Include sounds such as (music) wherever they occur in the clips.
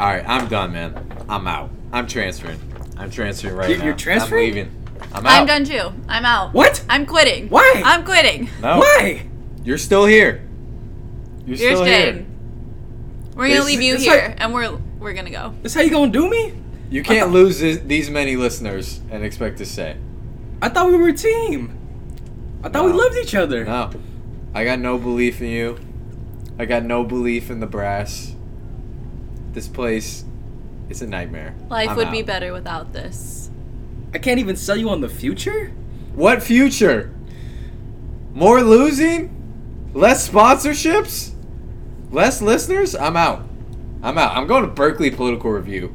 All right, I'm done, man. I'm out. I'm transferring. I'm transferring right You- now. you're transferring? I'm leaving. I'm out. I'm done too. I'm out. What? I'm quitting. Why? I'm quitting. No, Why? you're still here. You're, You're still staying. here. We're gonna This- leave you here, like- and we're we're gonna go. This how you gonna do me? You can't lose this, these many listeners and expect to say. I thought we were a team. I thought we loved each other. No, I got no belief in you. I got no belief in the brass. This place is a nightmare. Life I'm would be better without this. I can't even sell you on the future. What future? More losing? Less sponsorships? Less listeners? I'm out. I'm out. I'm going to Berkeley Political Review.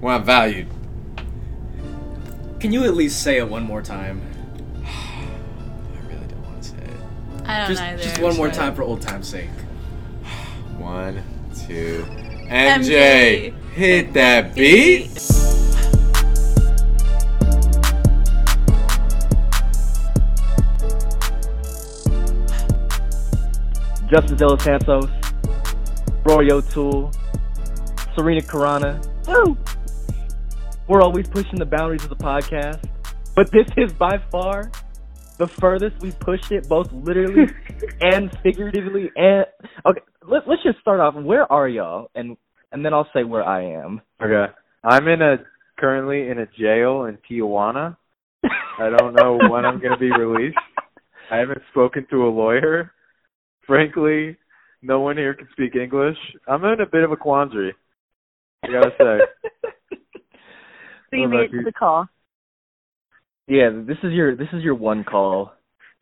Where I'm valued. Can you at least say it one more time? (sighs) I really don't want to say it. I don't Just, either. just one more time for old time's sake. One, two. MJ, MJ, hit that beat. Justice De Los Santos, Rory O'Toole, Surina Khurana. Woo! We're always pushing the boundaries of the podcast, but this is by far the furthest we've pushed it, both literally (laughs) and figuratively. And okay, let, let's just start off. Where are y'all? And and then I'll say where I am. Okay. I'm in a currently in a jail in Tijuana. I don't know when I'm going to be (laughs) released. I haven't spoken to a lawyer. Frankly, no one here can speak English. I'm in a bit of a quandary. I gotta say. (laughs) So you What made about it to the call. Yeah, this is your this is your one call,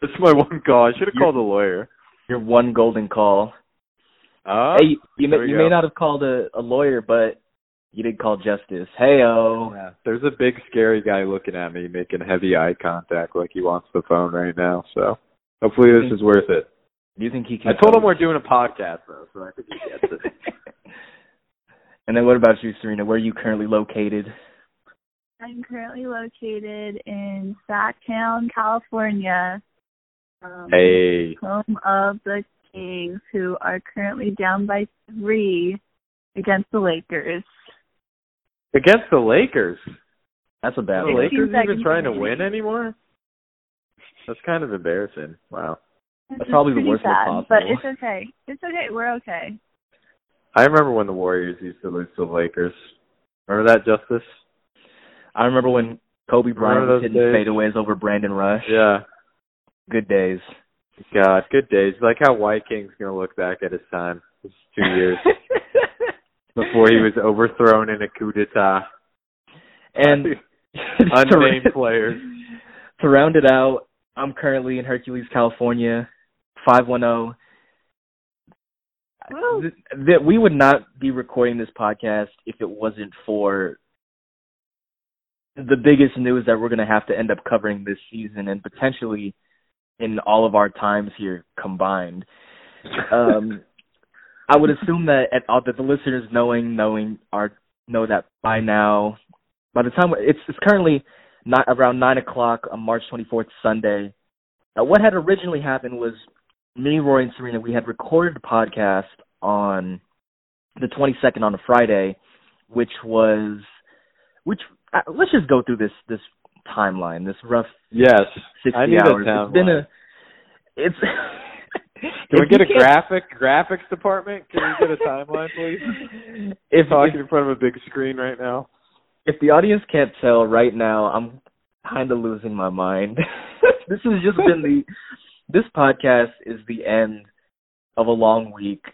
This is my one call. I should have called a lawyer. your one golden call. Oh, hey, you may you may not have called a, a lawyer, but you did call justice. Hey oh. yeah. There's a big scary guy looking at me, making heavy eye contact, like he wants the phone right now. So hopefully this is worth it. Do you think he can? I told him we're doing a podcast though, so I think he gets it. (laughs) and then what about you, Surina? Where are you currently located? I'm currently located in Sacktown, California. Um, hey. Home of the Kings, who are currently down by three against the Lakers. Against the Lakers. That's a bad the. Lakers even trying to win anymore? That's kind of embarrassing. Wow. That's probably the worst sad, possible. But it's okay. It's okay. We're okay. I remember when the Warriors used to lose to the Lakers. Remember that, Justice? I remember when Kobe Bryant Remember was those hitting days? fadeaways over Brandon Rush. Yeah. Good days. God, good days. Like how White King's gonna look back at his time. It's two years (laughs) before he was overthrown in a coup d'etat. and (laughs) Unnamed to, (laughs) players. to round it out, I'm currently in Hercules, California, five one oh. zero. That we would not be recording this podcast if it wasn't for the biggest news that we're going to have to end up covering this season and potentially in all of our times here combined. (laughs) Um, I would assume that at all that the listeners knowing knowing are know that by now. By the time it's it's currently not around nine o'clock on March twenty fourth Sunday. Uh, what had originally happened was me, Rory, and Surina, we had recorded a podcast on the 22nd on a Friday, which was, which uh, let's just go through this this timeline, this rough Yes. 60 I need a hours. It's been timeline. a, it's. (laughs) (laughs) Can we get a can't- graphic graphics department? Can we get a timeline, please? (laughs) If, Talking if in front of a big screen right now. if the audience can't tell right now, I'm kind of losing my mind. this has just been the this podcast is the end of a long week,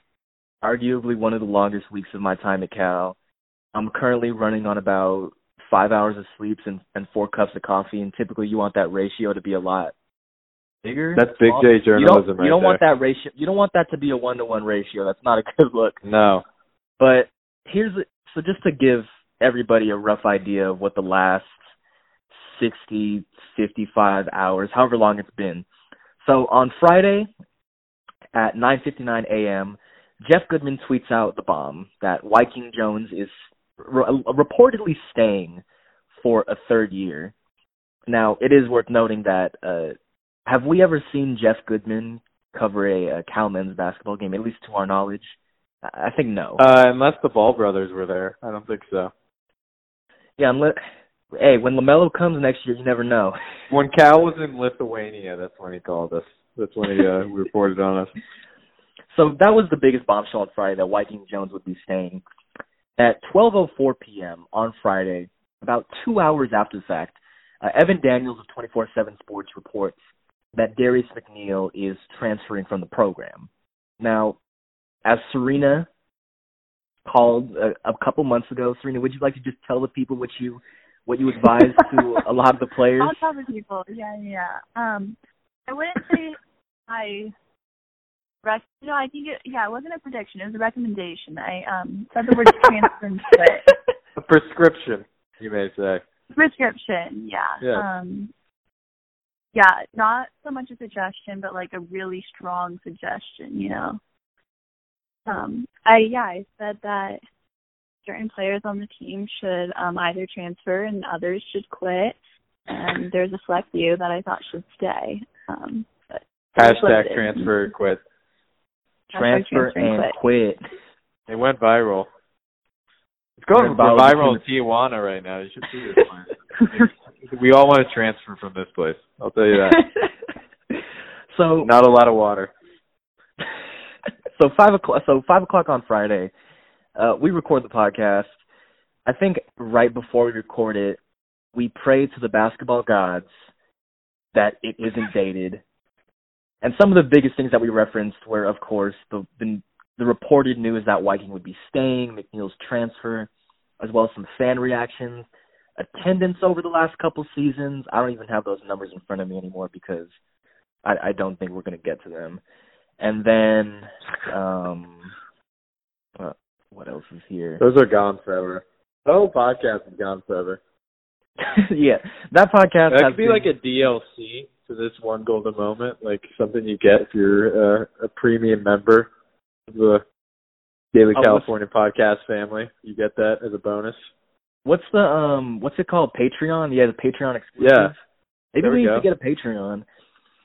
arguably one of the longest weeks of my time at Cal. I'm currently running on about five hours of sleep and, and four cups of coffee, and typically you want that ratio to be a lot bigger. That's big J You don't, journalism right you don't want there. that ratio. You don't want that to be a one to one ratio. That's not a (laughs) good look. No. But here's so just to give everybody a rough idea of what the last 60, 55 hours, however long it's been. So on Friday at 9:59 a.m., Jeff Goodman tweets out the bomb that Wyking Jones is re- reportedly staying for a third year. Now, it is worth noting that uh have we ever seen Jeff Goodman cover a, a Cal men's basketball game, at least to our knowledge? I think no. Uh, unless the Ball brothers were there, I don't think so. yeah, unless hey, when Lamelo comes next year, you never know. (laughs) When Cal was in Lithuania, that's when he called us. That's when he uh, (laughs) reported on us. So that was the biggest bombshell on Friday that Wyking Jones would be staying. At 12:04 p.m. on Friday, about two hours after the fact, uh, Evan Daniels of 24/7 Sports reports that Darius McNeill is transferring from the program. Now, as Surina called a, a couple months ago, Surina, would you like to just tell the people what you what you advised (laughs) to a lot of the players? I'll tell the people. Yeah, yeah. Um, I wouldn't say I. Rec- no, I think it. Yeah, it wasn't a prediction. It was a recommendation. I um said the word transfer (laughs) and quit. A prescription, you may say. Prescription. Yeah. Yeah. Um. Yeah, not so much a suggestion, but like a really strong suggestion. You know. Um. I yeah. I said that certain players on the team should um either transfer and others should quit. And there's a select few that I thought should stay. Um. But that's what it Hashtag transfer quit. Hashtag Transfer transfer and and quit. It went viral. It's going Went viral, viral in Tijuana right now. You should see this place. (laughs) we all want to transfer from this place. I'll tell you that. (laughs) so Not a lot of water. (laughs) so five o'clock. So five o'clock on Friday, uh, we record the podcast. I think right before we record it, we pray to the basketball gods that it isn't dated. And some of the biggest things that we referenced were, of course, the the, the reported news that Wyking would be staying, McNeill's transfer, as well as some fan reactions, attendance over the last couple seasons. I don't even have those numbers in front of me anymore because I, I don't think we're going to get to them. And then, um, uh, what else is here? Those are gone forever. The whole podcast is gone forever. (laughs) yeah, that podcast That has could be been- like a DLC to this one golden moment, like something you get if you're uh, a premium member of the Daily Oh, California Podcast family. You get that as a bonus. what's the um what's it called Patreon? Yeah, the Patreon exclusive. Yeah. maybe There we we need to get a Patreon.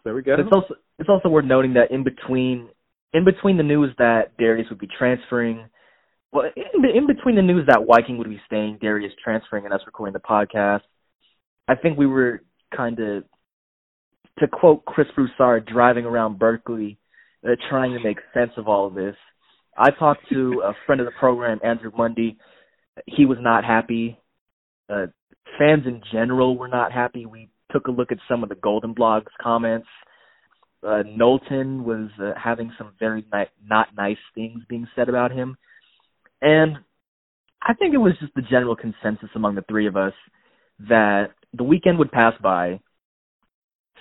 There we go. But it's also it's also worth noting that in between in between the news that Darius would be transferring, well, in, in between the news that Wyking would be staying, Darius transferring, and us recording the podcast, I think we were kind of, to quote Chris Broussard, driving around Berkeley, uh, trying to make sense of all of this. I talked to a friend of the program, Andrew Mundy. He was not happy. Uh, fans in general were not happy. We took a look at some of the Golden Blogs comments. Uh, Knowlton was uh, having some very ni- not nice things being said about him. And I think it was just the general consensus among the three of us that the weekend would pass by,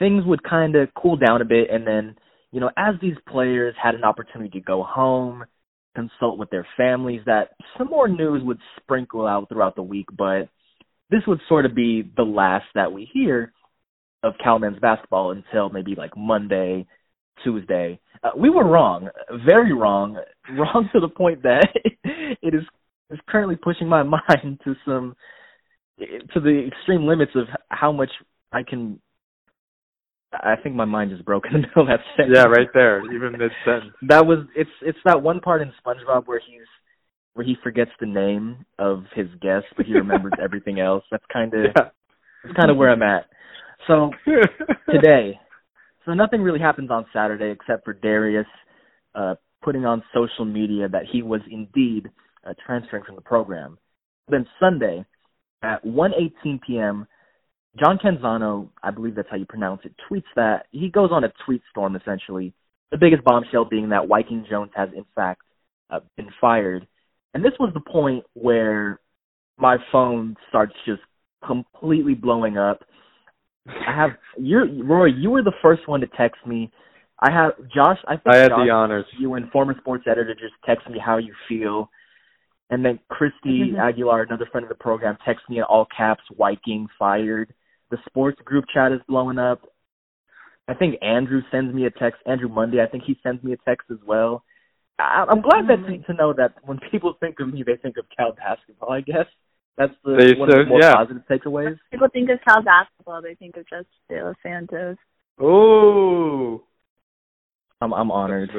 things would kind of cool down a bit, and then, you know, as these players had an opportunity to go home, consult with their families, that some more news would sprinkle out throughout the week, but this would sort of be the last that we hear of Cal men's basketball until maybe like Monday, Tuesday. Uh, we were wrong, very wrong, (laughs) wrong to the point that (laughs) it is is currently pushing my (laughs) mind to some to the extreme limits of how much I can. I think my mind is broken (laughs) in the middle of that sentence. yeah, right there, even mid sentence. (laughs) That was it's it's that one part in SpongeBob where he's where he forgets the name of his guest, but he remembers (laughs) everything else. That's kind of Yeah. that's kind of where I'm at. So today. So nothing really happens on Saturday except for Darius uh, putting on social media that he was indeed uh, transferring from the program. Then Sunday at 1:18 p.m., John Canzano, I believe that's how you pronounce it, tweets that he goes on a tweet storm essentially. The biggest bombshell being that Wyking Jones has in fact uh, been fired, and this was the point where my phone starts just completely blowing up. I have you're Rory. You were the first one to text me. I have Josh. I think I had Josh, the honors. you and former sports editor just text me how you feel, and then Christy Mhm. Aguilar, another friend of the program, texts me in all caps, "Wyking fired." The sports group chat is blowing up. I think Andrew sends me a text. Andrew Monday, I think he sends me a text as well. I, I'm glad that Mhm. to know that when people think of me, they think of Cal basketball. I guess that's the They one of the more yeah. positive takeaways. People think of Cal basketball, they think of just De Los Santos. Oh, I'm I'm honored.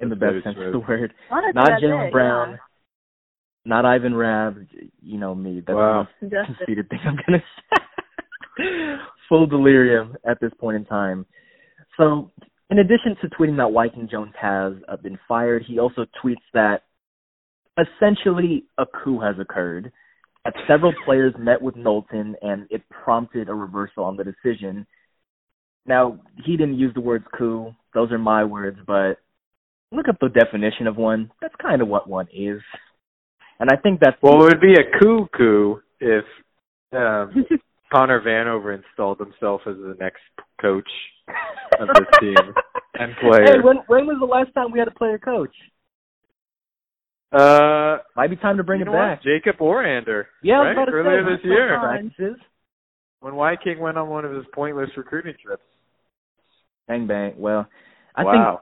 In the best sense of the word. Honestly, Not that's Jaylen it, Brown, yeah. not Ivan Rabb. You know me. That's Wow. the most Just conceited thing I'm gonna (laughs) say. (laughs) Full delirium at this point in time. So, in addition to tweeting that Wyking Jones has uh, been fired, he also tweets that essentially a coup has occurred. That several players met with Knowlton and it prompted a reversal on the decision. Now, he didn't use the words coup. Those are my words, but look up the definition of one. That's kind of what one is. And I think that's Well, it would be a coup coup if um, (laughs) Connor Vanover installed himself as the next coach of this (laughs) team and player. Hey, when when was the last time we had a player coach? uh, Might be time to bring you it know what? back. Jacob Orander. Yeah, I was right? about to earlier say, this year Practices. when Wyking went on one of his pointless recruiting trips. Bang bang. Well, I think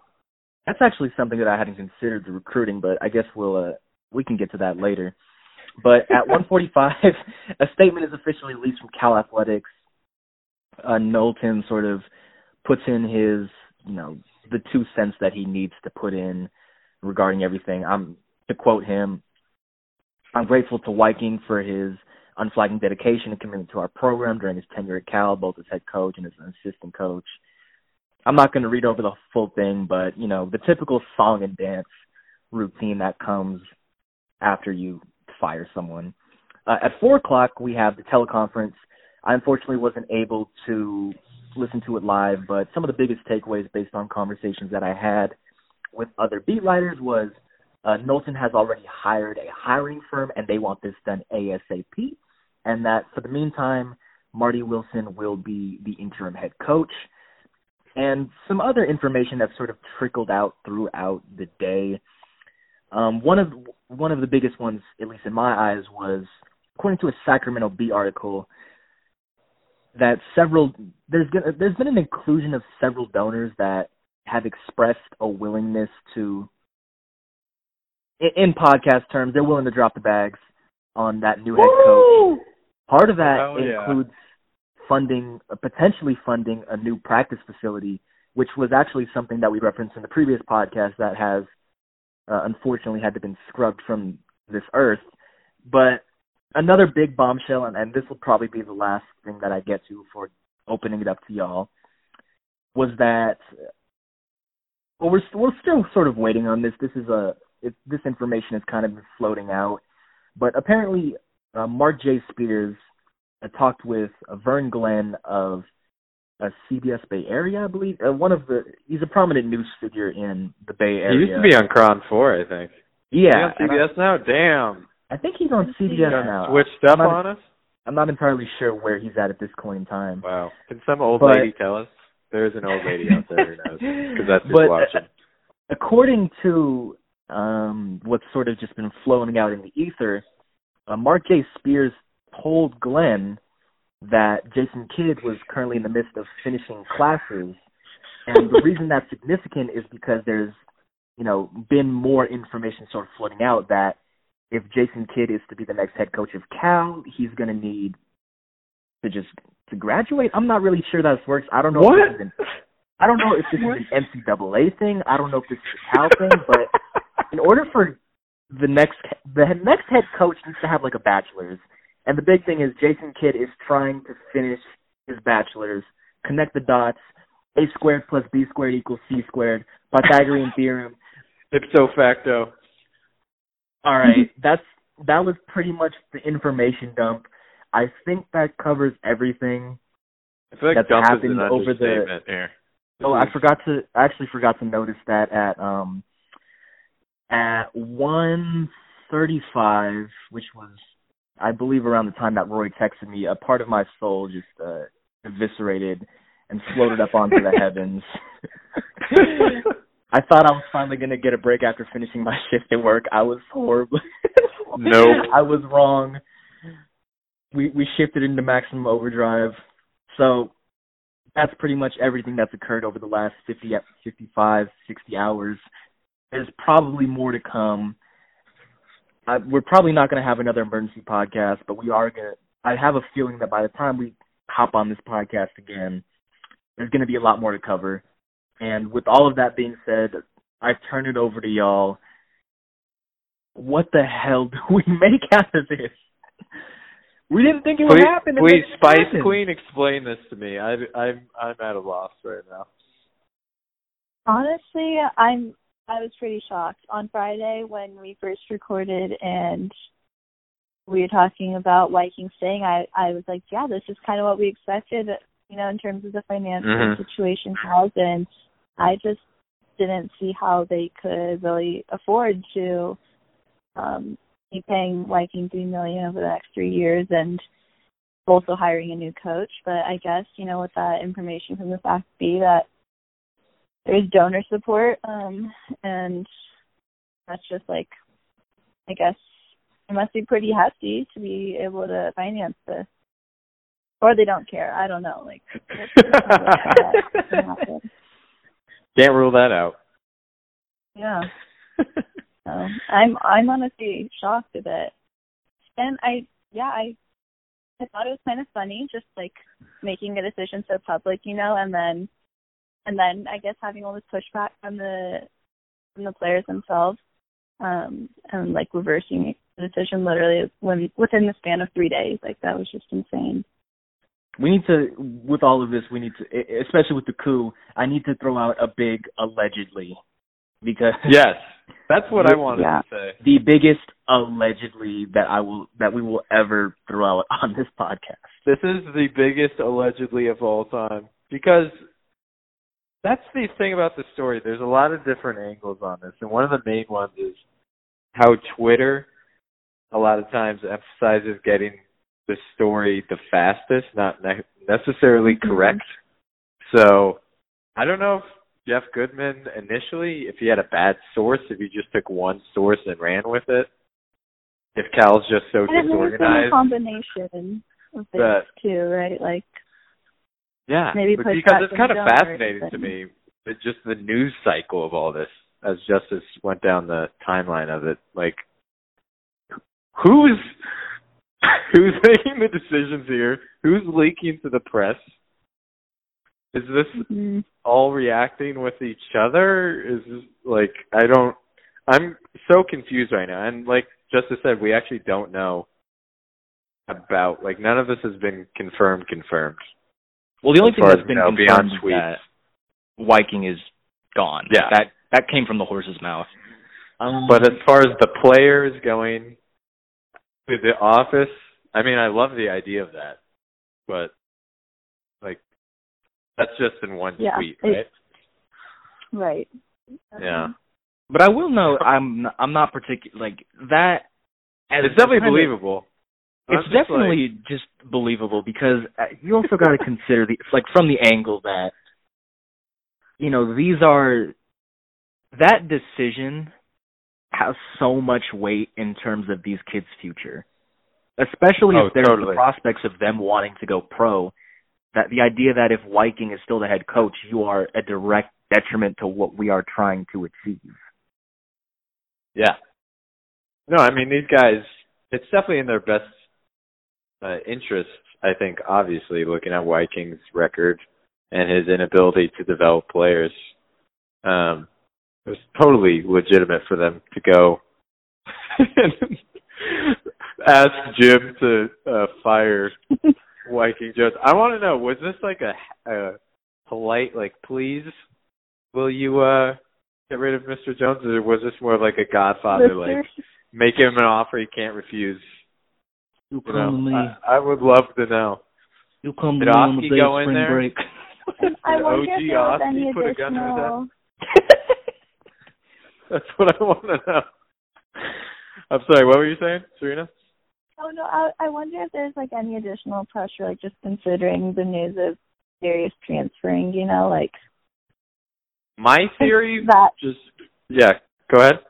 that's actually something that I hadn't considered the recruiting, but I guess we'll uh we can get to that later. But at 145, (laughs) a statement is officially released from Cal Athletics. Uh, Knowlton sort of puts in his, you know, the two cents that he needs to put in regarding everything. I'm to quote him, I'm grateful to Wyking for his unflagging dedication and commitment to our program during his tenure at Cal, both as head coach and as an assistant coach. I'm not going to read over the full thing, but you know the typical song and dance routine that comes after you fire someone. Uh, at four o'clock, we have the teleconference. I unfortunately wasn't able to listen to it live, but some of the biggest takeaways based on conversations that I had with other beat writers was uh, Knowlton has already hired a hiring firm, and they want this done ASAP, and that for the meantime, Marty Wilson will be the interim head coach and some other information that sort of trickled out throughout the day. Um, one of one of the biggest ones, at least in my eyes, was according to a Sacramento Bee article that several there's gonna, there's been an inclusion of several donors that have expressed a willingness to, in, in podcast terms, they're willing to drop the bags on that new head coach. Part of that Hell yeah. includes funding, uh, potentially funding a new practice facility, which was actually something that we referenced in the previous podcast that has uh, unfortunately had to been scrubbed from this earth. But another big bombshell, and, and this will probably be the last thing that I get to for opening it up to y'all, was that well, we're we're still sort of waiting on this. This is a it, this information is kind of floating out, but apparently uh, Marc J. Spears uh, talked with uh, Vern Glenn of uh, CBS Bay Area, I believe. Uh, one of the he's a prominent news figure in the Bay Area. He used to be on KRON 4, I think. yeah, Is and he on CBS now? Damn. I, I think he's on CBS now. Switched up not, on us? I'm not entirely sure where he's at at this point in time. Wow. Can some old But- lady tell us? There's an old lady out there who knows. Because that's who's But, uh, watching. according to um, what's sort of just been floating out in the ether, uh, Marc J. Spears told Glenn that Jason Kidd was currently in the midst of finishing classes, and the reason that's significant is because there's, you know, been more information sort of floating out that if Jason Kidd is to be the next head coach of Cal, he's going to need to just to graduate. I'm not really sure that this works. I don't know. What? If this is an, I don't know if this is an NCAA thing. I don't know if this is a Cal thing. But in order for the next the next head coach needs to have like a bachelor's, and the big thing is Jason Kidd is trying to finish his bachelor's, connect the dots. A squared plus B squared equals C squared. Pythagorean theorem. Ipso facto. All right, (laughs) that's that was pretty much the information dump. I think that covers everything. I feel like That's happened over the- here. Oh, I forgot to I actually forgot to notice that at um at one thirty five, which was I believe around the time that Rory texted me, a part of my soul just uh eviscerated and floated up onto the (laughs) heavens. I thought I was finally gonna get a break after finishing my shift at work. I was horrible. (laughs) Nope. I was wrong. We we shifted into maximum overdrive. So that's pretty much everything that's occurred over the last 50, 55, 60 hours. There's probably more to come. I, we're probably not going to have another emergency podcast, but we are going to. I have a feeling that by the time we hop on this podcast again, there's going to be a lot more to cover. And with all of that being said, I turn it over to y'all. What the hell do we (laughs) make out of this? We didn't think it would Please, happen. and please, Spice happened. Queen, explain this to me. I, I'm I'm at a loss right now. Honestly, I'm I was pretty shocked on Friday when we first recorded and we were talking about Wyking staying. I I was like, yeah, this is kind of what we expected, you know, in terms of the financial Mhm. situation house, and I just didn't see how they could really afford to um be paying Wyking three million over the next three years and also hiring a new coach. But I guess, you know, with that information from the fact be that there's donor support, um, and that's just like, I guess it must be pretty hefty to be able to finance this, or they don't care. I don't know. Like, (laughs) can happen. Can't rule that out. yeah. (laughs) So I'm I'm honestly shocked a bit, and I yeah I I thought it was kind of funny just like making a decision so public, you know, and then and then I guess having all this pushback from the from the players themselves, um, and like reversing the decision literally when within the span of three days. Like that was just insane. we need to with all of this we need to especially with the coup i need to throw out a big allegedly because (laughs) yes, that's what I wanted Yeah. to say. the biggest allegedly that i will that we will ever throw out on this podcast This is the biggest allegedly of all time because that's the thing about the story. There's a lot of different angles on this, and one of the main ones is how Twitter a lot of times emphasizes getting the story the fastest, not ne- necessarily mm-hmm. correct. So I don't know if Jeff Goodman initially, if he had a bad source, if he just took one source and ran with it. If Cal's just so may a combination of things That- too, right? Like Yeah, Maybe because it's kind of the donor or fascinating to me, just the news cycle of all this as Justice went down the timeline of it. Like, who's (laughs) who's making the decisions here? Who's leaking to the press? Is this mhm. all reacting with each other? Is this, like I don't. I'm so confused right now, and like Justice said, we actually don't know about like none of this has been confirmed. Confirmed. Well, the only thing that's been know, confirmed is that Wyking is gone. Yeah. that that came from the horse's mouth. um, But as far as the players going to the office, I mean, I love the idea of that, but like that's just in one Yeah, tweet, it- right? right. Yeah, But I will note, I'm not, I'm not particular like that. As it's definitely kind of- believable. I'm It's just like- definitely just believable because uh, you also got to (laughs) consider the like from the angle that you know these are that decision has so much weight in terms of these kids' future, especially Oh, if there's totally. the prospects of them wanting to go pro. That the idea that if Wyking is still the head coach, you are a direct detriment to what we are trying to achieve. yeah. No, I mean these guys. It's definitely in their best uh, interest. I think, obviously, looking at Wykings' record and his inability to develop players, um, it was totally legitimate for them to go and (laughs) ask Jim to uh, fire (laughs) Wyking Jones. I want to know, was this like a, a polite, like, please, will you uh get rid of Mr. Jones, or was this more like a Godfather, like, Listeners, make him an offer he can't refuse? You You know, I, I would love to know. you come Did Oski go in there? (laughs) I Did wonder OG if there was Oski any put a gun to his additional. (laughs) That's what I want to know. I'm sorry, what were you saying, Surina? Oh no, I I wonder if there's like any additional pressure, like just considering the news of Darius transferring. You know, like My theory, (laughs) that just yeah. Go ahead.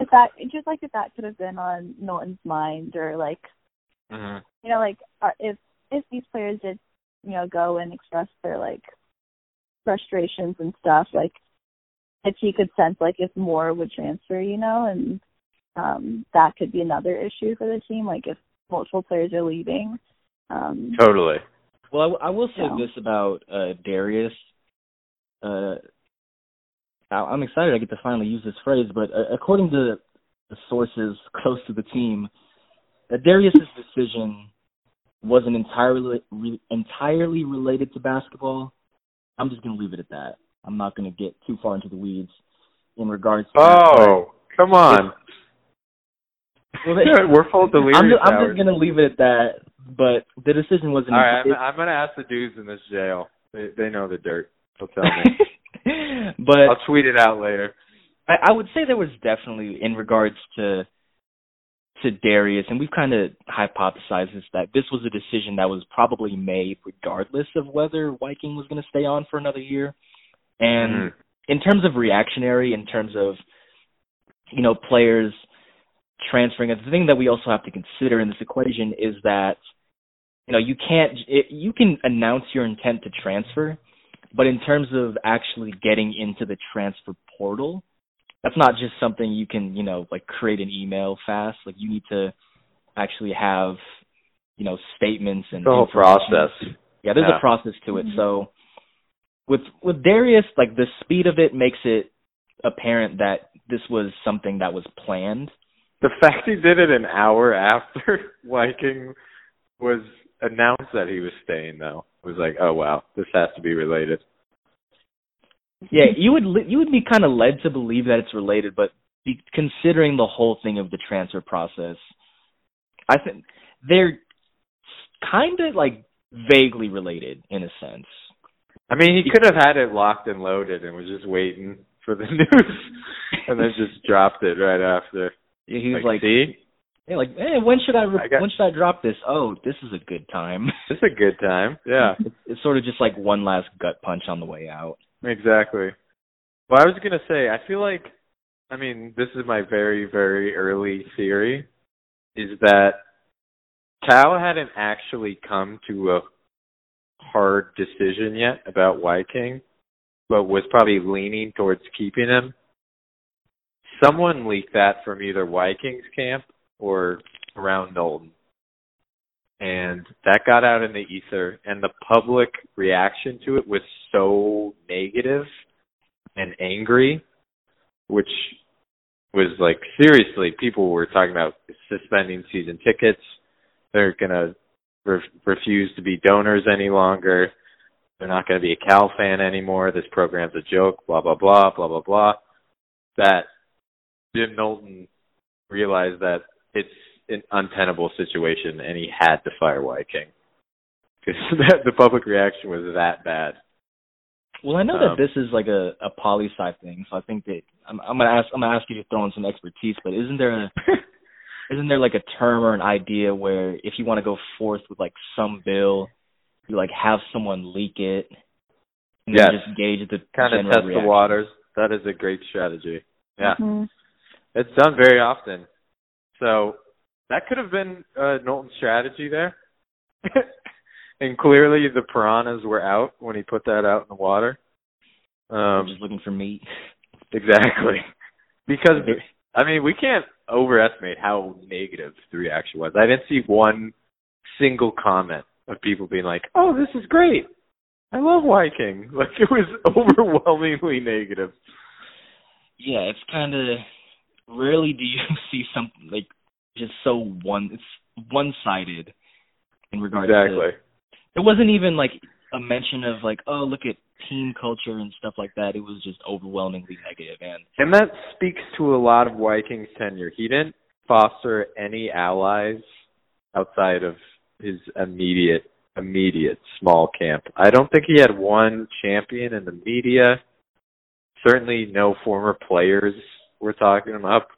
if that just like if that could have been on Knowlton's mind, or like Mm-hmm. you know, like if if these players did you know go and express their like frustrations and stuff, like if he could sense like if more would transfer, you know, and um that could be another issue for the team, like if multiple players are leaving. Um Totally. Well, I, w- I will say Yeah. this about uh, Darius. Uh, I'm excited I get to finally use this phrase, but uh, according to the sources close to the team, that Darius's decision wasn't entirely re- entirely related to basketball. I'm just going to leave it at that. I'm not going to get too far into the weeds in regards to Oh, come on. Well, they- (laughs) We're full of delirious I'm just, I'm just going to leave it at that. But the decision wasn't. All right, I'm, I'm gonna ask the dudes in this jail. They they know the dirt. They'll tell me. (laughs) but I'll tweet it out later. I, I would say there was definitely in regards to to Darius, and we've kind of hypothesized this that this was a decision that was probably made regardless of whether Wyking was going to stay on for another year. And Mhm. in terms of reactionary, in terms of you know players transferring, the thing that we also have to consider in this equation is that you know you can't it, you can announce your intent to transfer, but in terms of actually getting into the transfer portal, that's not just something you can you know like create an email fast. Like you need to actually have you know statements and The whole process. Yeah, there's Yeah. a process to it. Mm-hmm. So with with Darius, like the speed of it makes it apparent that this was something that was planned. The fact he did it an hour after (laughs) Wyking was announced that he was staying, though, was like, oh wow, this has to be related. Yeah, you would li- you would be kind of led to believe that it's related, but be, considering the whole thing of the transfer process, I think they're kind of like vaguely related in a sense. I mean, he could have had it locked and loaded and was just waiting for the (laughs) news, and then just dropped it right after. Yeah, He was like, like, see, yeah, like, hey, when should I, re- I got- when should I drop this? Oh, this is a good time. this is a good time. Yeah, (laughs) it's, it's sort of just like one last gut punch on the way out. Exactly. Well, I was gonna say, I feel like, I mean, this is my very, very early theory, is that Cal hadn't actually come to a hard decision yet about Wyking, but was probably leaning towards keeping him. Someone leaked that from either Wykings camp or around Knowlton. And that got out in the ether, and the public reaction to it was so negative and angry, which was like seriously, people were talking about suspending season tickets. They're gonna re- refuse to be donors any longer. They're not gonna be a Cal fan anymore. This program's a joke. Blah blah blah blah blah blah. That Jim Knowlton realized that it's an untenable situation, and he had to fire Wyking (laughs) because the public reaction was that bad. Well, I know Um, that this is like a a poli sci thing, so I think that I'm, I'm gonna ask I'm gonna ask you to throw in some expertise. But isn't there a (laughs) isn't there like a term or an idea where if you want to go forth with like some bill, you like have someone leak it and Yes. then just gauge the kind of test reaction? the waters. That is a great strategy. Yeah, Mhm. it's done very often. So that could have been uh, Knowlton's strategy there. (laughs) and clearly the piranhas were out when he put that out in the water. Um, just looking for meat. exactly. (laughs) Because I mean, we can't overestimate how negative the reaction was. I didn't see one single comment of people being like, "Oh, this is great. I love Wyking." (laughs) Like it was overwhelmingly negative. Yeah, it's kind of rarely do you see something like just so one it's one sided in regards to Exactly. It wasn't even like a mention of like, oh, look at team culture and stuff like that. It was just overwhelmingly negative, and And that speaks to a lot of Wyking's tenure. He didn't foster any allies outside of his immediate immediate small camp. I don't think he had one champion in the media. Certainly no former players were talking him up.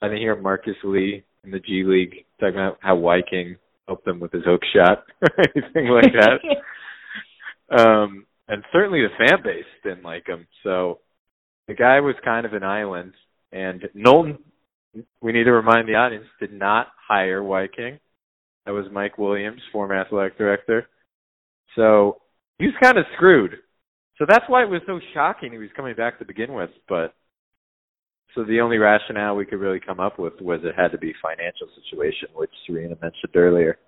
I didn't hear Marcus Lee in the G League talking about how Wyking helped him with his hook shot (laughs) or anything like that. (laughs) um and certainly the fan base didn't like him. So the guy was kind of an island, and Knowlton, we need to remind the audience, did not hire Wyking. That was Mike Williams, former athletic director. So he was kind of screwed. So that's why it was so shocking he was coming back to begin with. But so the only rationale we could really come up with was it had to be financial situation, which Surina mentioned earlier.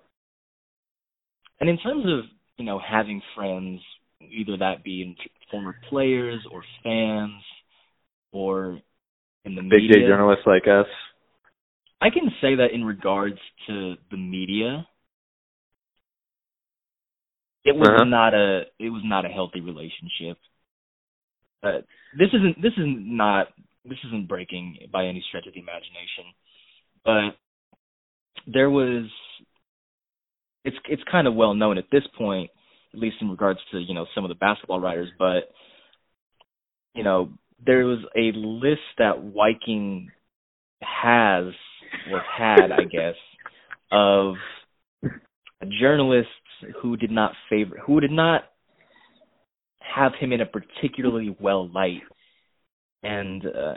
and in terms of you know having friends, either that be former players or fans, or in the Big media. J journalists like us. I can say that in regards to the media, it was Uh-huh. not a it was not a healthy relationship. But this isn't this is not this isn't breaking by any stretch of the imagination. But there was it's it's kind of well known at this point, at least in regards to, you know, some of the basketball writers, but you know, there was a list that Wyking has or had, I guess, of journalists who did not favor who did not have him in a particularly well light. And uh,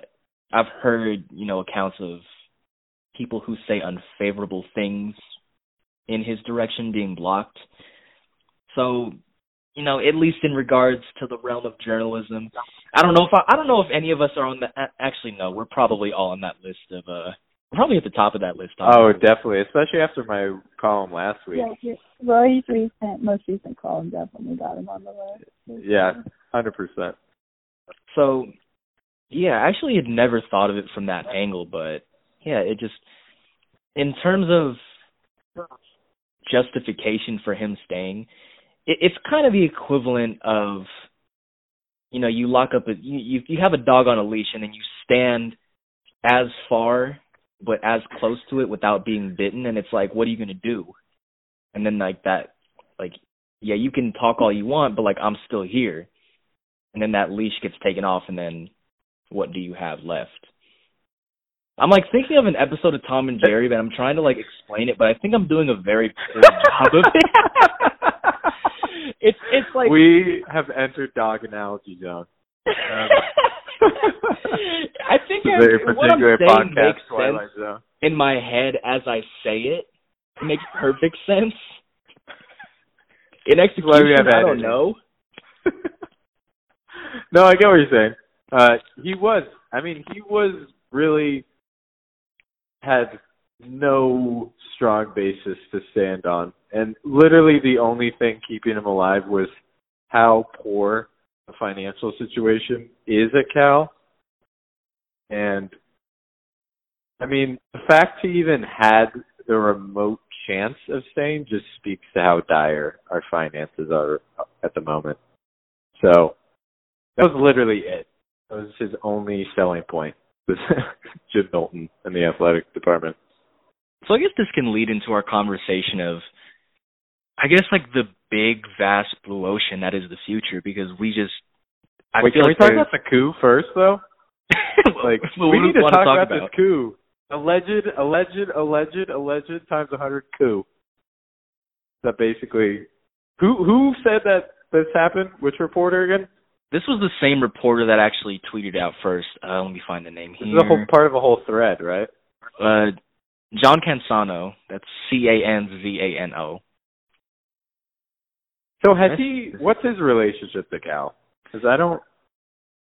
I've heard, you know, accounts of people who say unfavorable things in his direction being blocked. So, you know, at least in regards to the realm of journalism, I don't know if I, I don't know if any of us are on the actually no, we're probably all on that list of uh we're probably at the top of that list. Oh, definitely, especially after my column last week. Yeah, your- Rory's recent, most recent column definitely got him on the list. Yeah, hundred percent. So, yeah, I actually had never thought of it from that angle, but yeah, it just in terms of justification for him staying, it, it's kind of the equivalent of you know you lock up a you, you have a dog on a leash and then you stand as far but as close to it without being bitten and it's like what are you going to do? And then like that like yeah you can talk all you want but like i'm still here. And then that leash gets taken off and then what do you have left i'm like thinking of an episode of tom and jerry but i'm trying to like explain it but i think i'm doing a very poor job of it (laughs) it's it's like we have entered dog analogy zone. Um, (laughs) I think It's a I, very what I'm saying makes Twilight sense Zone. in my head as I say it. It makes perfect sense. In why we execution, have I don't know. (laughs) no, I get what you're saying. Uh, he was. I mean, he was really had no strong basis to stand on, and literally the only thing keeping him alive was how poor the financial situation is at Cal. And I mean, the fact he even had the remote chance of staying just speaks to how dire our finances are at the moment. So that was literally it. That was his only selling point. (laughs) Was Jim Knowlton in the athletic department. So I guess this can lead into our conversation of, I guess like the big vast blue ocean that is the future because we just. I Wait, feel can we like talk about the coup first, though? (laughs) Like, Well, we what need to we talk, wanna about, this coup. Alleged, alleged, alleged, alleged times a hundred coup. That basically, who who said that this happened? Which reporter again? This was the same reporter that actually tweeted out first. Uh, let me find the name This here. is a whole part of a whole thread, right? Uh, John Canzano. That's C A N Z A N O. So has That's- he? What's his relationship to Cal? Because I don't.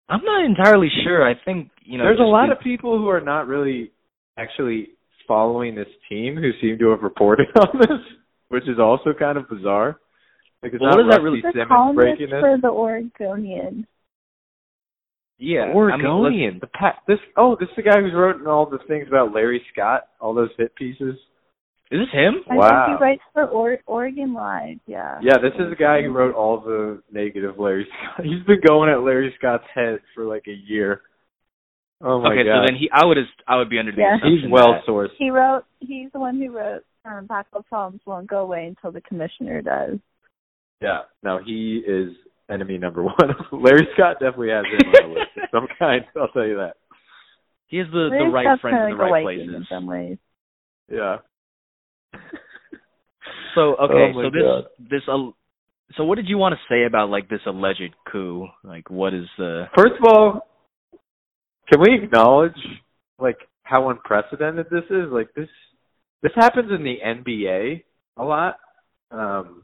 I'm not entirely sure. I think you know. There's a lot of people who are not really actually following this team who seem to have reported (laughs) on this, which is also kind of bizarre. Like, it's Well, not what does that really- The columnist breaking this. for the Oregonian. yeah. I mean, Oregonian. the pa- this oh, this is the guy who's wrote all the things about Larry Scott, all those hit pieces. is this him? I Wow. think he writes for or- Oregon Live. Yeah. Yeah, this is the guy who wrote all the negative Larry Scott. (laughs) He's been going at Larry Scott's head for like a year. Oh my okay, god. Okay, so then he, I would, I would be under the Yeah. He's well sourced. He wrote. He's the one who wrote. Um, basketball problems won't go away until the commissioner does. Yeah. No, he is enemy number (laughs) one. Larry Scott definitely has him on the list of some (laughs) kind. I'll tell you that. He has the the right Scott's friends in the like right Wyking places. in some ways. Yeah. So okay, Oh so this God. this uh, so what did you want to say about like this alleged coup? Like, what is the? First of all, can we acknowledge like how unprecedented this is? Like this this happens in the NBA a lot. Um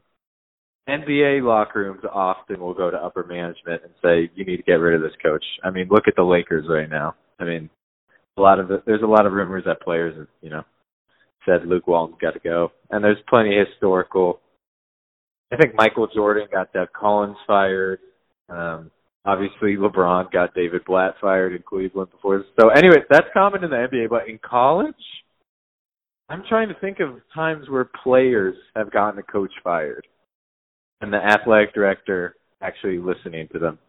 NBA locker rooms often will go to upper management and say, "You need to get rid of this coach." I mean, look at the Lakers right now. I mean, a lot of it, there's a lot of rumors that players, have, you know, said Luke Walton's got to go, and there's plenty of historical. I think Michael Jordan got Doug Collins fired. Um, Obviously, LeBron got David Blatt fired in Cleveland before. So, anyway, that's common in the NBA, but in college, I'm trying to think of times where players have gotten a coach fired and the athletic director actually listening to them.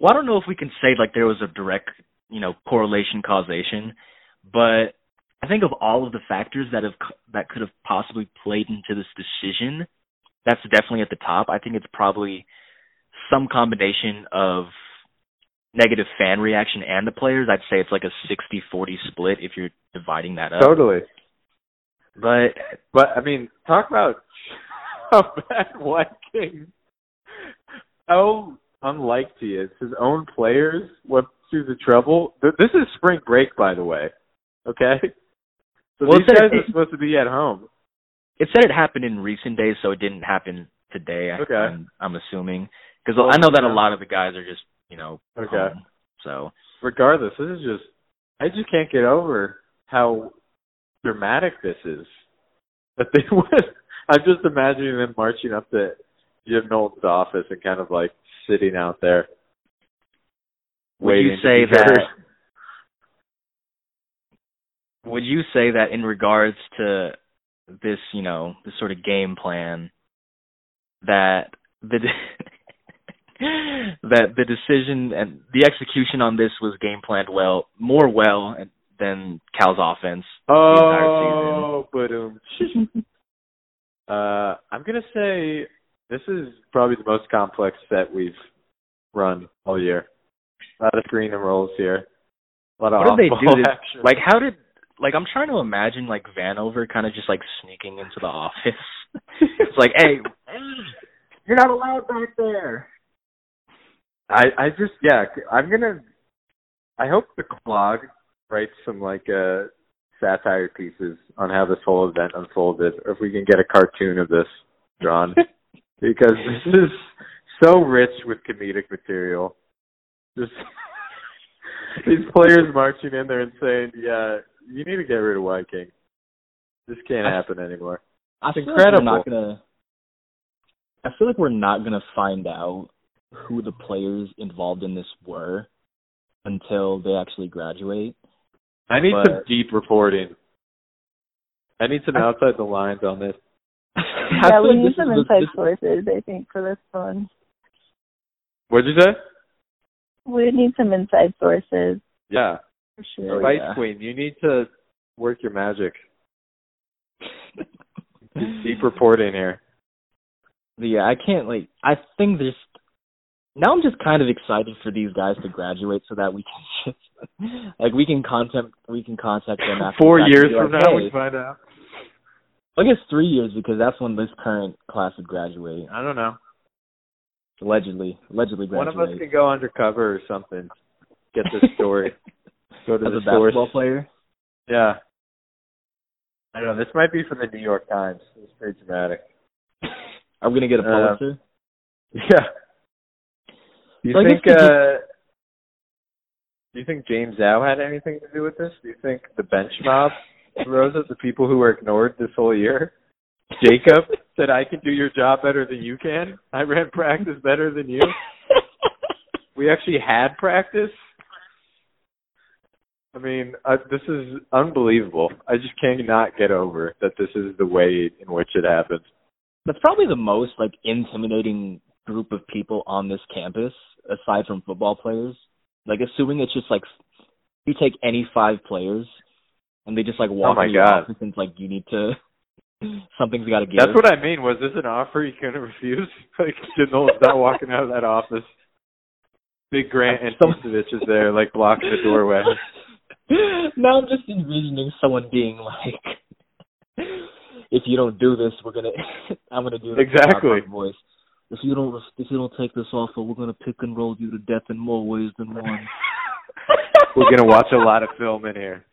Well, I don't know if we can say like there was a direct, you know, correlation causation, but I think of all of the factors that have that could have possibly played into this decision, that's definitely at the top. I think it's probably some combination of negative fan reaction and the players. I'd say it's like a 60-40 split if you're dividing that up. Totally. But But I mean, talk about (laughs) how bad White King, how unliked he is. His own players went through the trouble. Th- This is spring break, by the way. Okay. So Well, these guys are supposed to be at home. it said it happened in recent days, so it didn't happen today. Okay. I'm, I'm assuming because Well, I know that a lot of the guys are just you know Okay. home. So Regardless, this is just I just can't get over how dramatic this is. That they (laughs) went. I'm just imagining them marching up to Jim Knowlton's office and kind of like sitting out there. would you say be heard. that? Would you say that in regards to this, you know, this sort of game plan, that the (laughs) that the decision and the execution on this was game planned well, more well than Cal's offense the entire Oh, but um, (laughs) uh, I'm gonna say this is probably the most complex set we've run all year. A lot of screen and rolls here. A lot of What did they do? Action. like, how did like I'm trying to imagine like Vanover kind of just like sneaking into the office. (laughs) it's like, hey, (laughs) you're not allowed back there. I I just yeah I'm gonna I hope the clog writes some like uh satire pieces on how this whole event unfolded or if we can get a cartoon of this drawn (laughs) because this is so rich with comedic material just (laughs) these players marching in there and saying yeah you need to get rid of Wyking this can't I- happen anymore I It's like we're incredible. not gonna. I feel like we're not gonna find out who the players involved in this were until they actually graduate. I need But- some deep reporting I need some outside the lines on this yeah, we need some inside this- sources, I think, for this one. what'd you say We need some inside sources yeah for sure. Spice yeah. Queen, you need to work your magic. (laughs) Deep reporting here. yeah, I can't like. I think there's. Now I'm just kind of excited for these guys to graduate so that we can just (laughs) like we can contact we can contact them after Four years from like, now, hey, we find out. I guess three years because that's when this current class would graduate. I don't know. Allegedly, allegedly One of us can go undercover or something. Get this story. (laughs) go to As the a basketball source. player. Yeah. I don't know. This might be from the New York Times. It's pretty dramatic. Are we gonna get a Uh, Pulitzer? (laughs) Yeah. Do you So I think uh do you think James Zhao had anything to do with this? Do you think the bench mob rose up the people who were ignored this whole year? Jacob said I can do your job better than you can. I ran practice better than you. (laughs) We actually had practice. I mean, uh, this is unbelievable. I just cannot get over that this is the way in which it happened. That's probably the most like intimidating group of people on this campus, aside from football players. Like assuming it's just like you take any five players and they just like walk Oh into your office and it's like you need to (laughs) something's got to give. That's what I mean. Was this an offer you couldn't refuse? (laughs) Like, Janelle's not walking out of that office. Big Grant Anticevich is there, like blocking the doorway. (laughs) now I'm just envisioning someone being like, "If you don't do this, we're gonna, I'm gonna do this Exactly. voice. If you don't, if you don't take this offer, we're gonna pick and roll you to death in more ways than one. (laughs) We're gonna watch a lot of film in here.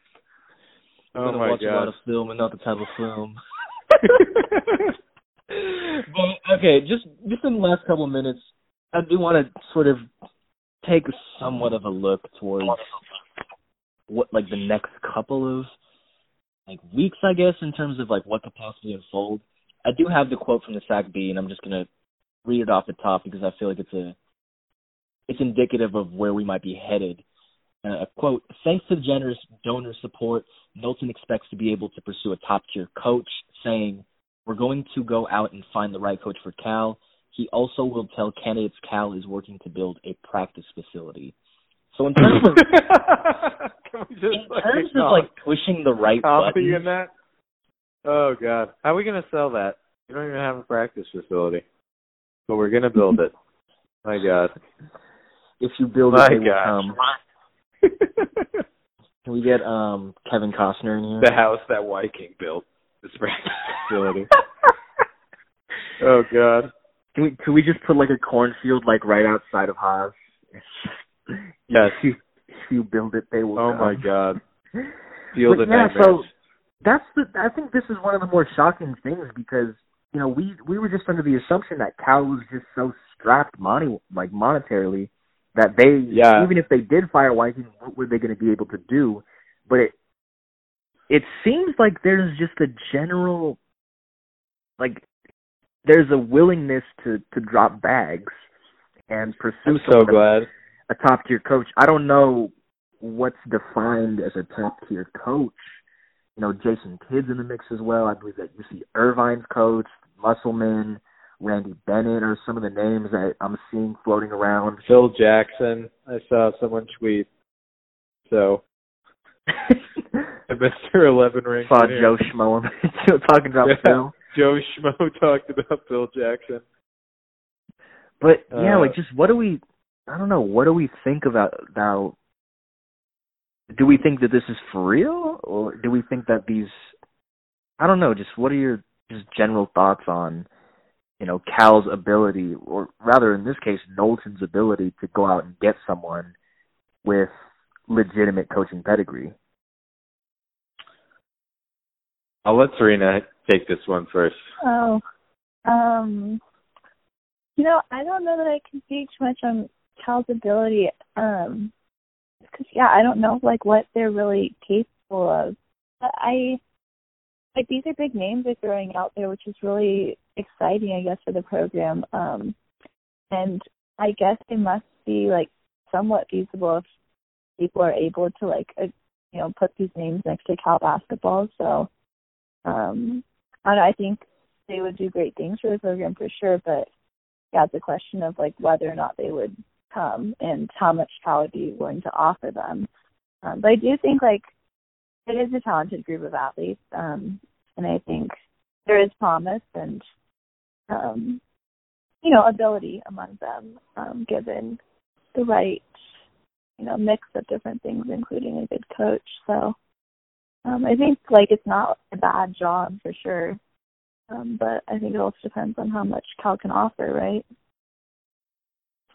We're Oh gonna my watch a lot of film and not the type of film." (laughs) but okay, just just in the last couple of minutes, I do want to sort of take somewhat of a look towards what like the next couple of like weeks, I guess, in terms of like what could possibly unfold. I do have the quote from the Sac Bee, and I'm just gonna read it off the top because I feel like it's a it's indicative of where we might be headed. Uh, quote, thanks to the generous donor support, Knowlton expects to be able to pursue a top tier coach, saying, We're going to go out and find the right coach for Cal. He also will tell candidates Cal is working to build a practice facility. So in terms of (laughs) Can we just in like, terms of like pushing the right comedy in that? Oh god, how are we gonna sell that? You don't even have a practice facility, but we're gonna build it. (laughs) My god. if you build My it, they will come. (laughs) Can we get um Kevin Costner in here? the house that Wyking built. This practice facility. (laughs) oh god. Can we can we just put like a cornfield like right outside of Haas? Yes. If you, if you build it, they will. Oh come. my god. Field But of yeah, nightmares. so that's the. I think this is one of the more shocking things because you know we we were just under the assumption that Cal was just so strapped money like monetarily that they Yeah. even if they did fire Wyking, what were they going to be able to do? But it it seems like there's just a general like there's a willingness to to drop bags and pursue I'm so glad. a top tier coach. I don't know what's defined as a top tier coach. You know, Jason Kidd's in the mix as well. I believe that UC Irvine's coach, Musselman, Randy Bennett are some of the names that I'm seeing floating around. Phil Jackson. I saw someone tweet. So (laughs) (laughs) Mr. Eleven ring. Saw here. Joe Schmo (laughs) talking about Yeah. Phil. Joe Schmo talked about Phil Jackson. But yeah, Uh, like just what do we I don't know, what do we think about about do we think that this is for real or do we think that these I don't know, just what are your just general thoughts on you know, Cal's ability or rather in this case Knowlton's ability to go out and get someone with legitimate coaching pedigree. I'll let Surina take this one first. Oh, um, you know, I don't know that I can speak too much on Cal's ability. Um, because yeah, I don't know like what they're really capable of. But I like these are big names they're throwing out there, which is really exciting, I guess, for the program. Um, and I guess they must be like somewhat feasible if people are able to like uh, you know put these names next to Cal basketball. So um, I, don't know, I think they would do great things for the program for sure, but yeah, it's a question of like whether or not they would come and how much Cal would be willing to offer them. Um, but I do think like it is a talented group of athletes, um, and I think there is promise and um, you know ability among them, um, given the right you know mix of different things, including a good coach. So um, I think like it's not a bad job for sure. Um, but I think it also depends on how much Cal can offer, right?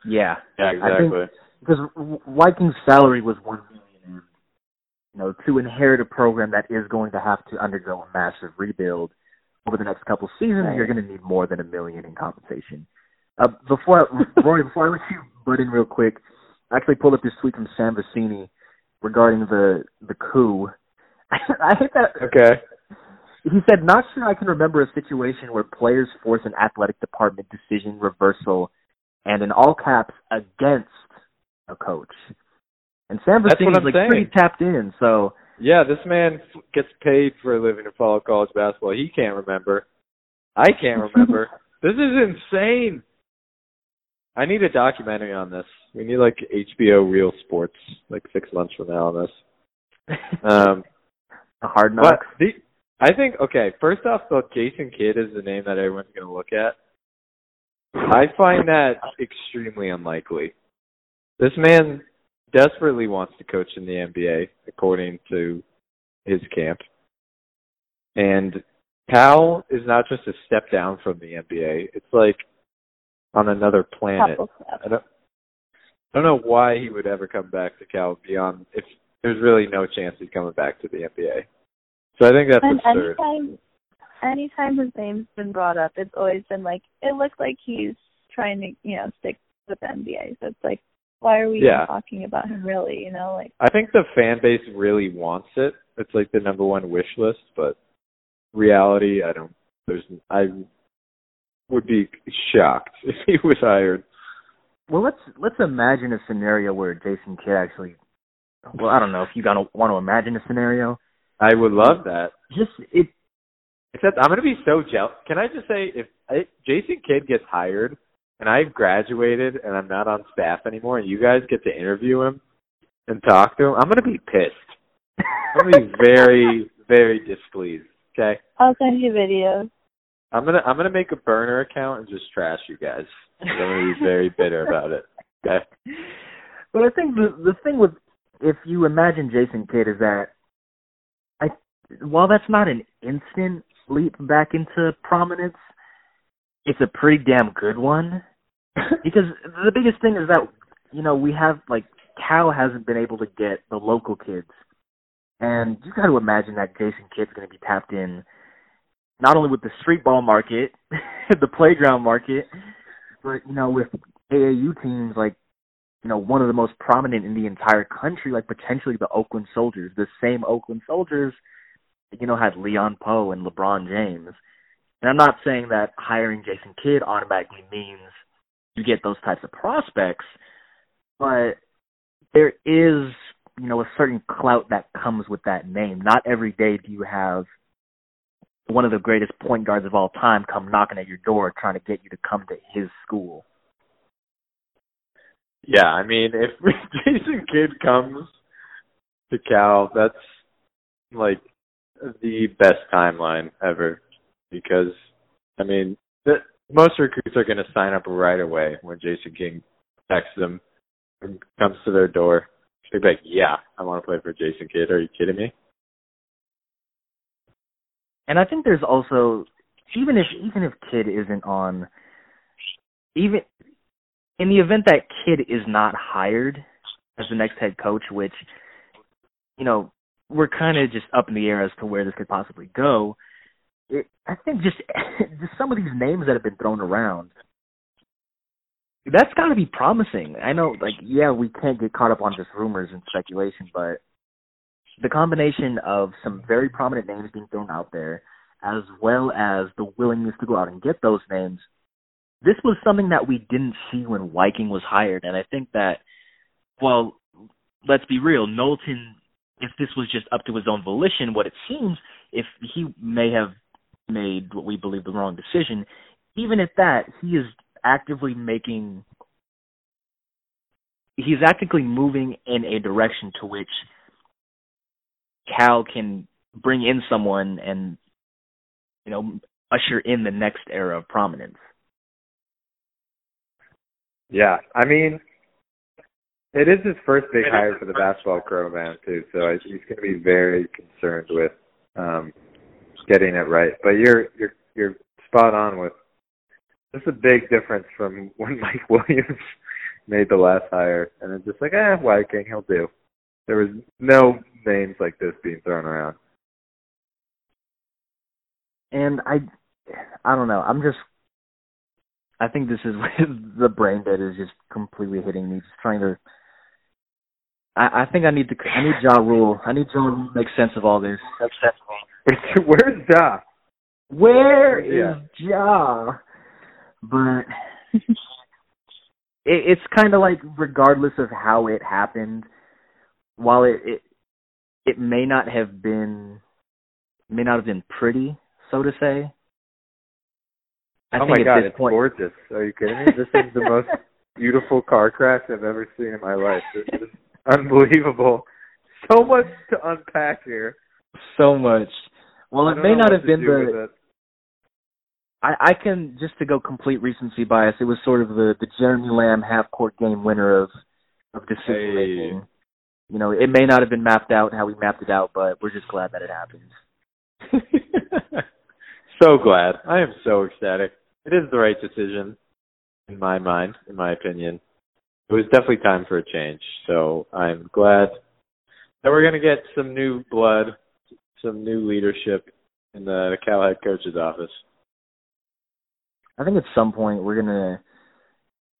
Yeah. Yeah, exactly. because Wyking's salary was one million, and you know, to inherit a program that is going to have to undergo a massive rebuild over the next couple seasons, you're going to need more than a million in compensation. Uh, before I, (laughs) Rory, before I let you butt in real quick, I actually pulled up this tweet from Sam Vecenie regarding the the coup. (laughs) I hate that. Okay. He said, "Not sure I can remember a situation where players force an athletic department decision reversal, and in all caps against a coach." And Sam what like saying. pretty tapped in, so Yeah, this man f- gets paid for a living to follow college basketball. He can't remember. I can't remember. (laughs) this is insane. I need a documentary on this. We need like HBO Real Sports, like six months from now on this. Um, (laughs) a hard but the, I think okay. First off, though, Jason Kidd is the name that everyone's going to look at. I find that extremely unlikely. This man desperately wants to coach in the NBA, according to his camp. And Cal is not just a step down from the NBA. It's like on another planet. I don't, I don't know why he would ever come back to Cal beyond if there's really no chance he's coming back to the NBA. So I think that's And absurd. anytime, anytime his name's been brought up, it's always been like it looks like he's trying to, you know, stick with the NBA. So it's like, why are we Yeah. even talking about him? Really, you know, like I think the fan base really wants it. It's like the number one wish list, but reality, I don't. There's, I would be shocked (laughs) if he was hired. well, let's let's imagine a scenario where Jason Kidd actually. Well, I don't know if you gonna want to imagine a scenario. I would love that. Just it. Except I'm gonna be so jealous. Can I just say, if I, Jason Kidd gets hired and I've graduated and I'm not on staff anymore, and you guys get to interview him and talk to him, I'm gonna be pissed. I'm gonna be (laughs) very, very displeased. Okay, I'll send you videos. I'm gonna I'm gonna make a burner account and just trash you guys. I'm gonna be very bitter about it. Okay. But I think the the thing with if you imagine Jason Kidd is that I while that's not an instant leap back into prominence, it's a pretty damn good one. (laughs) because the biggest thing is that you know we have like Cal hasn't been able to get the local kids, and you got to imagine that Jason Kidd's going to be tapped in not only with the street ball market, (laughs) the playground market, but you know with AAU teams like you know one of the most prominent in the entire country, like potentially the Oakland Soldiers, the same Oakland Soldiers, you know had Leon Powe and LeBron James. And I'm not saying that hiring Jason Kidd automatically means you get those types of prospects, but there is, you know, a certain clout that comes with that name. Not every day do you have one of the greatest point guards of all time come knocking at your door trying to get you to come to his school. Yeah, I mean, if (laughs) Jason Kidd comes to Cal, that's like the best timeline ever because I mean, the, most recruits are going to sign up right away when Jason King texts them and comes to their door. They're like, "Yeah, I want to play for Jason Kidd." Are you kidding me? And I think there's also even if even if Kidd isn't on even in the event that Kidd is not hired as the next head coach, which you know, we're kind of just up in the air as to where this could possibly go. It, I think just (laughs) just some of these names that have been thrown around, that's got to be promising. I know, like, yeah, we can't get caught up on just rumors and speculation, but the combination of some very prominent names being thrown out there, as well as the willingness to go out and get those names, this was something that we didn't see when Wyking was hired, and I think that, well, let's be real, Knowlton, if this was just up to his own volition, what it seems, if he may have made what we believe the wrong decision, even at that, he is actively making he's actively moving in a direction to which Cal can bring in someone and you know usher in the next era of prominence. Yeah, I mean, it is his first big hire for the basketball program too, so I, he's going to be very concerned with um getting it right. But you're you're you're spot on with. This is a big difference from (laughs) when Mike Williams (laughs) made the last hire, and it's just like, ah, eh, Wyking, he'll do. There was no names like this being thrown around. And I, I don't know. I'm just. I think this is (laughs) the brain dead is just completely hitting me. Just trying to. I, I think I need to. I need Ja Rule. I need Ja Rule to make sense of all this. Upsets me. Where's Ja? Where Yeah. is Ja? But it, it's kind of like regardless of how it happened, while it, it it may not have been may not have been pretty, so to say. I oh think my at god, this it's point, gorgeous. Are you kidding me? This is the most (laughs) beautiful car crash I've ever seen in my life. This is unbelievable. (laughs) So much to unpack here. so much. Well, it may not have been the. I, I can just to go complete recency bias. It was sort of the the Jeremy Lamb half court game winner of of decision Hey. making. You know, it may not have been mapped out how we mapped it out, but we're just glad that it happened. (laughs) so glad. I am so ecstatic. It is the right decision in my mind, in my opinion. It was definitely time for a change. So I'm glad that we're going to get some new blood, some new leadership in the Cal head coach's office. I think at some point we're gonna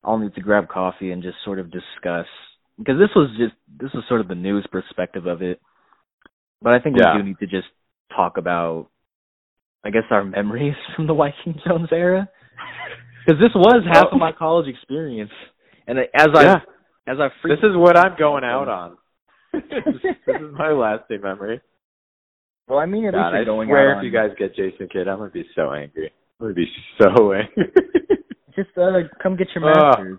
all need to grab coffee and just sort of discuss because this was just this was sort of the news perspective of it. But I think Yeah. we do need to just talk about I guess our memories (laughs) from the Wyking Jones era. Because this was half of my college experience. And as I Yeah. as I This is what I'm going out (laughs) on. (laughs) this is my lasting memory. well, I mean, at God, least you're I going swear out if you guys get Jason Kidd, I'm gonna be so angry. I'm gonna be so (laughs) angry. just uh, come get your Ugh. masters.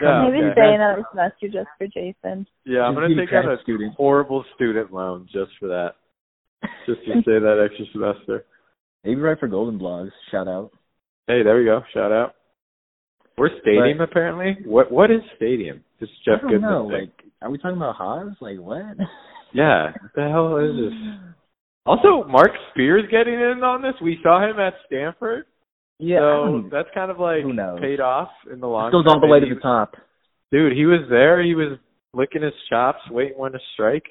Yeah, Maybe okay. stay another semester just for Jason. Yeah, I'm Just gonna take out a student. horrible student loan just for that. Just to stay that extra semester. Maybe right for Golden Blogs. Shout out. Hey, there we go. Shout out. We're stadium apparently. What what is stadium? Just Jeff I don't Goodman know. thing. Like, are we talking about Haas? Like what? (laughs) Yeah. What the hell is this? (sighs) Also, Mark Spears getting in on this. We saw him at Stanford. Yeah. So that's kind of like who knows? paid off in the long goes all the way to the top. Dude, he was there. He was licking his chops, waiting when to strike.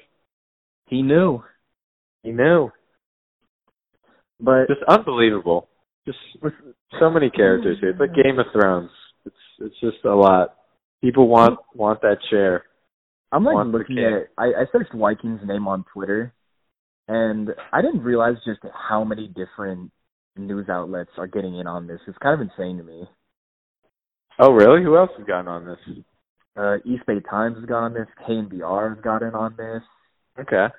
He knew, He knew. but Just unbelievable. Just so many characters here. It's like Game of Thrones. It's it's just a lot. People want want that chair. I'm like Want looking at. I, I searched Wykings name on Twitter, and I didn't realize just how many different news outlets are getting in on this. It's kind of insane to me. Oh, really? Who else has gotten on this? Uh, East Bay Times has gotten on this. KNBR has got in on this. Okay.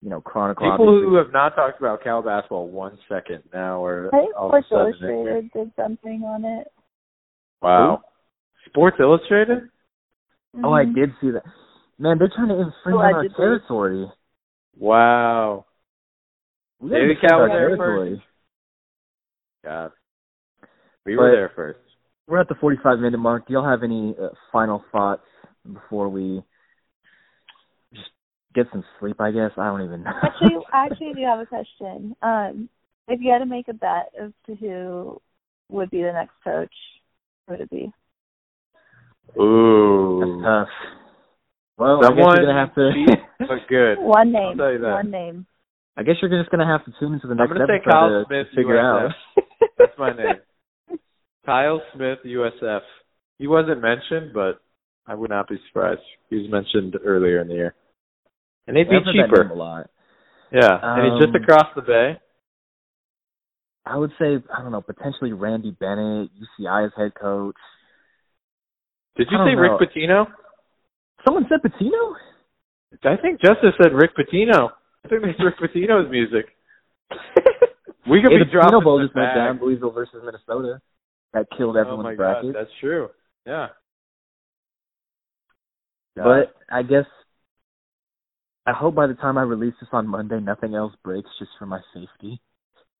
You know, Chronicle. People obviously. who have not talked about Cal basketball one second now are I think all Sports sudden in here. Illustrated did something on it. Wow. Sports Illustrated? Oh, I Mhm. did see that. Man, they're trying to infringe on our Allegedly. territory. Wow. We gotta David defend Cal was there territory. God. We But- were there first. We're at the 45 minute mark. Do y'all have any uh, final thoughts before we just get some sleep? I guess I don't even know. Actually, (laughs) I actually do have a question. Um, if you had to make a bet as to who would be the next coach, who would it be? Ooh. That's tough. Well, I guess you're gonna have to. but (laughs) good. One name. tell you that. One name. I guess you're just gonna have to tune into the I'm next gonna say episode Kyle to, Smith, to figure USF. out. That's my name. (laughs) Kyle Smith, USF. He wasn't mentioned, but I would not be surprised. He was mentioned earlier in the year. And they'd be I've heard that cheaper. name a lot. Yeah. and he's just Um, across the bay. I would say I don't know, potentially Randy Bennett, UCI's head coach. Did you say don't Rick know. Pitino? Someone said Pitino. I think Justice said Rick Pitino. I think it's Rick Pitino's music. (laughs) We could Hey, be the dropping Pitino Bowl just went down, Louisville versus Minnesota. That killed Oh everyone's my bracket. god, that's true. Yeah. But I guess I hope by the time I release this on Monday, nothing else breaks just for my safety.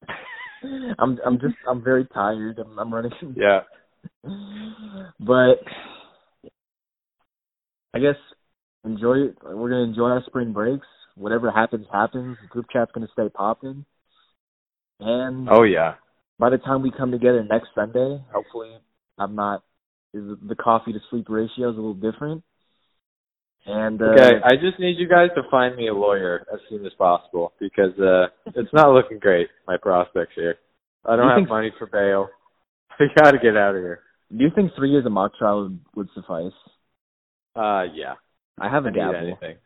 (laughs) I'm I'm just I'm very tired. I'm, I'm running. yeah. (laughs) But I guess enjoy. We're gonna enjoy our spring breaks. Whatever happens, happens. The group chat's gonna stay popping. And Oh yeah. by the time we come together next Sunday, hopefully I'm not. Is the coffee to sleep ratio is a little different. And uh, Okay, I just need you guys to find me a lawyer as soon as possible because uh it's not looking great, my prospects here. I don't You have money for bail. (laughs) I gotta get out of here. do you think three years of mock trial would, would suffice? Uh yeah. I have I a need gavel. anything.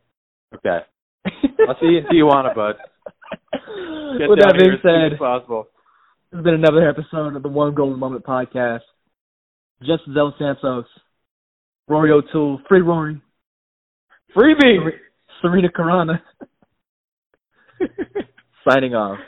Okay. (laughs) I'll see you in Tijuana, bud. Get With that being said, possible. this has been another episode of the One Golden Moment podcast. Justice Del Santos, Rory O'Toole, Free Rory, Freebie! Surina Khurana, (laughs) signing off.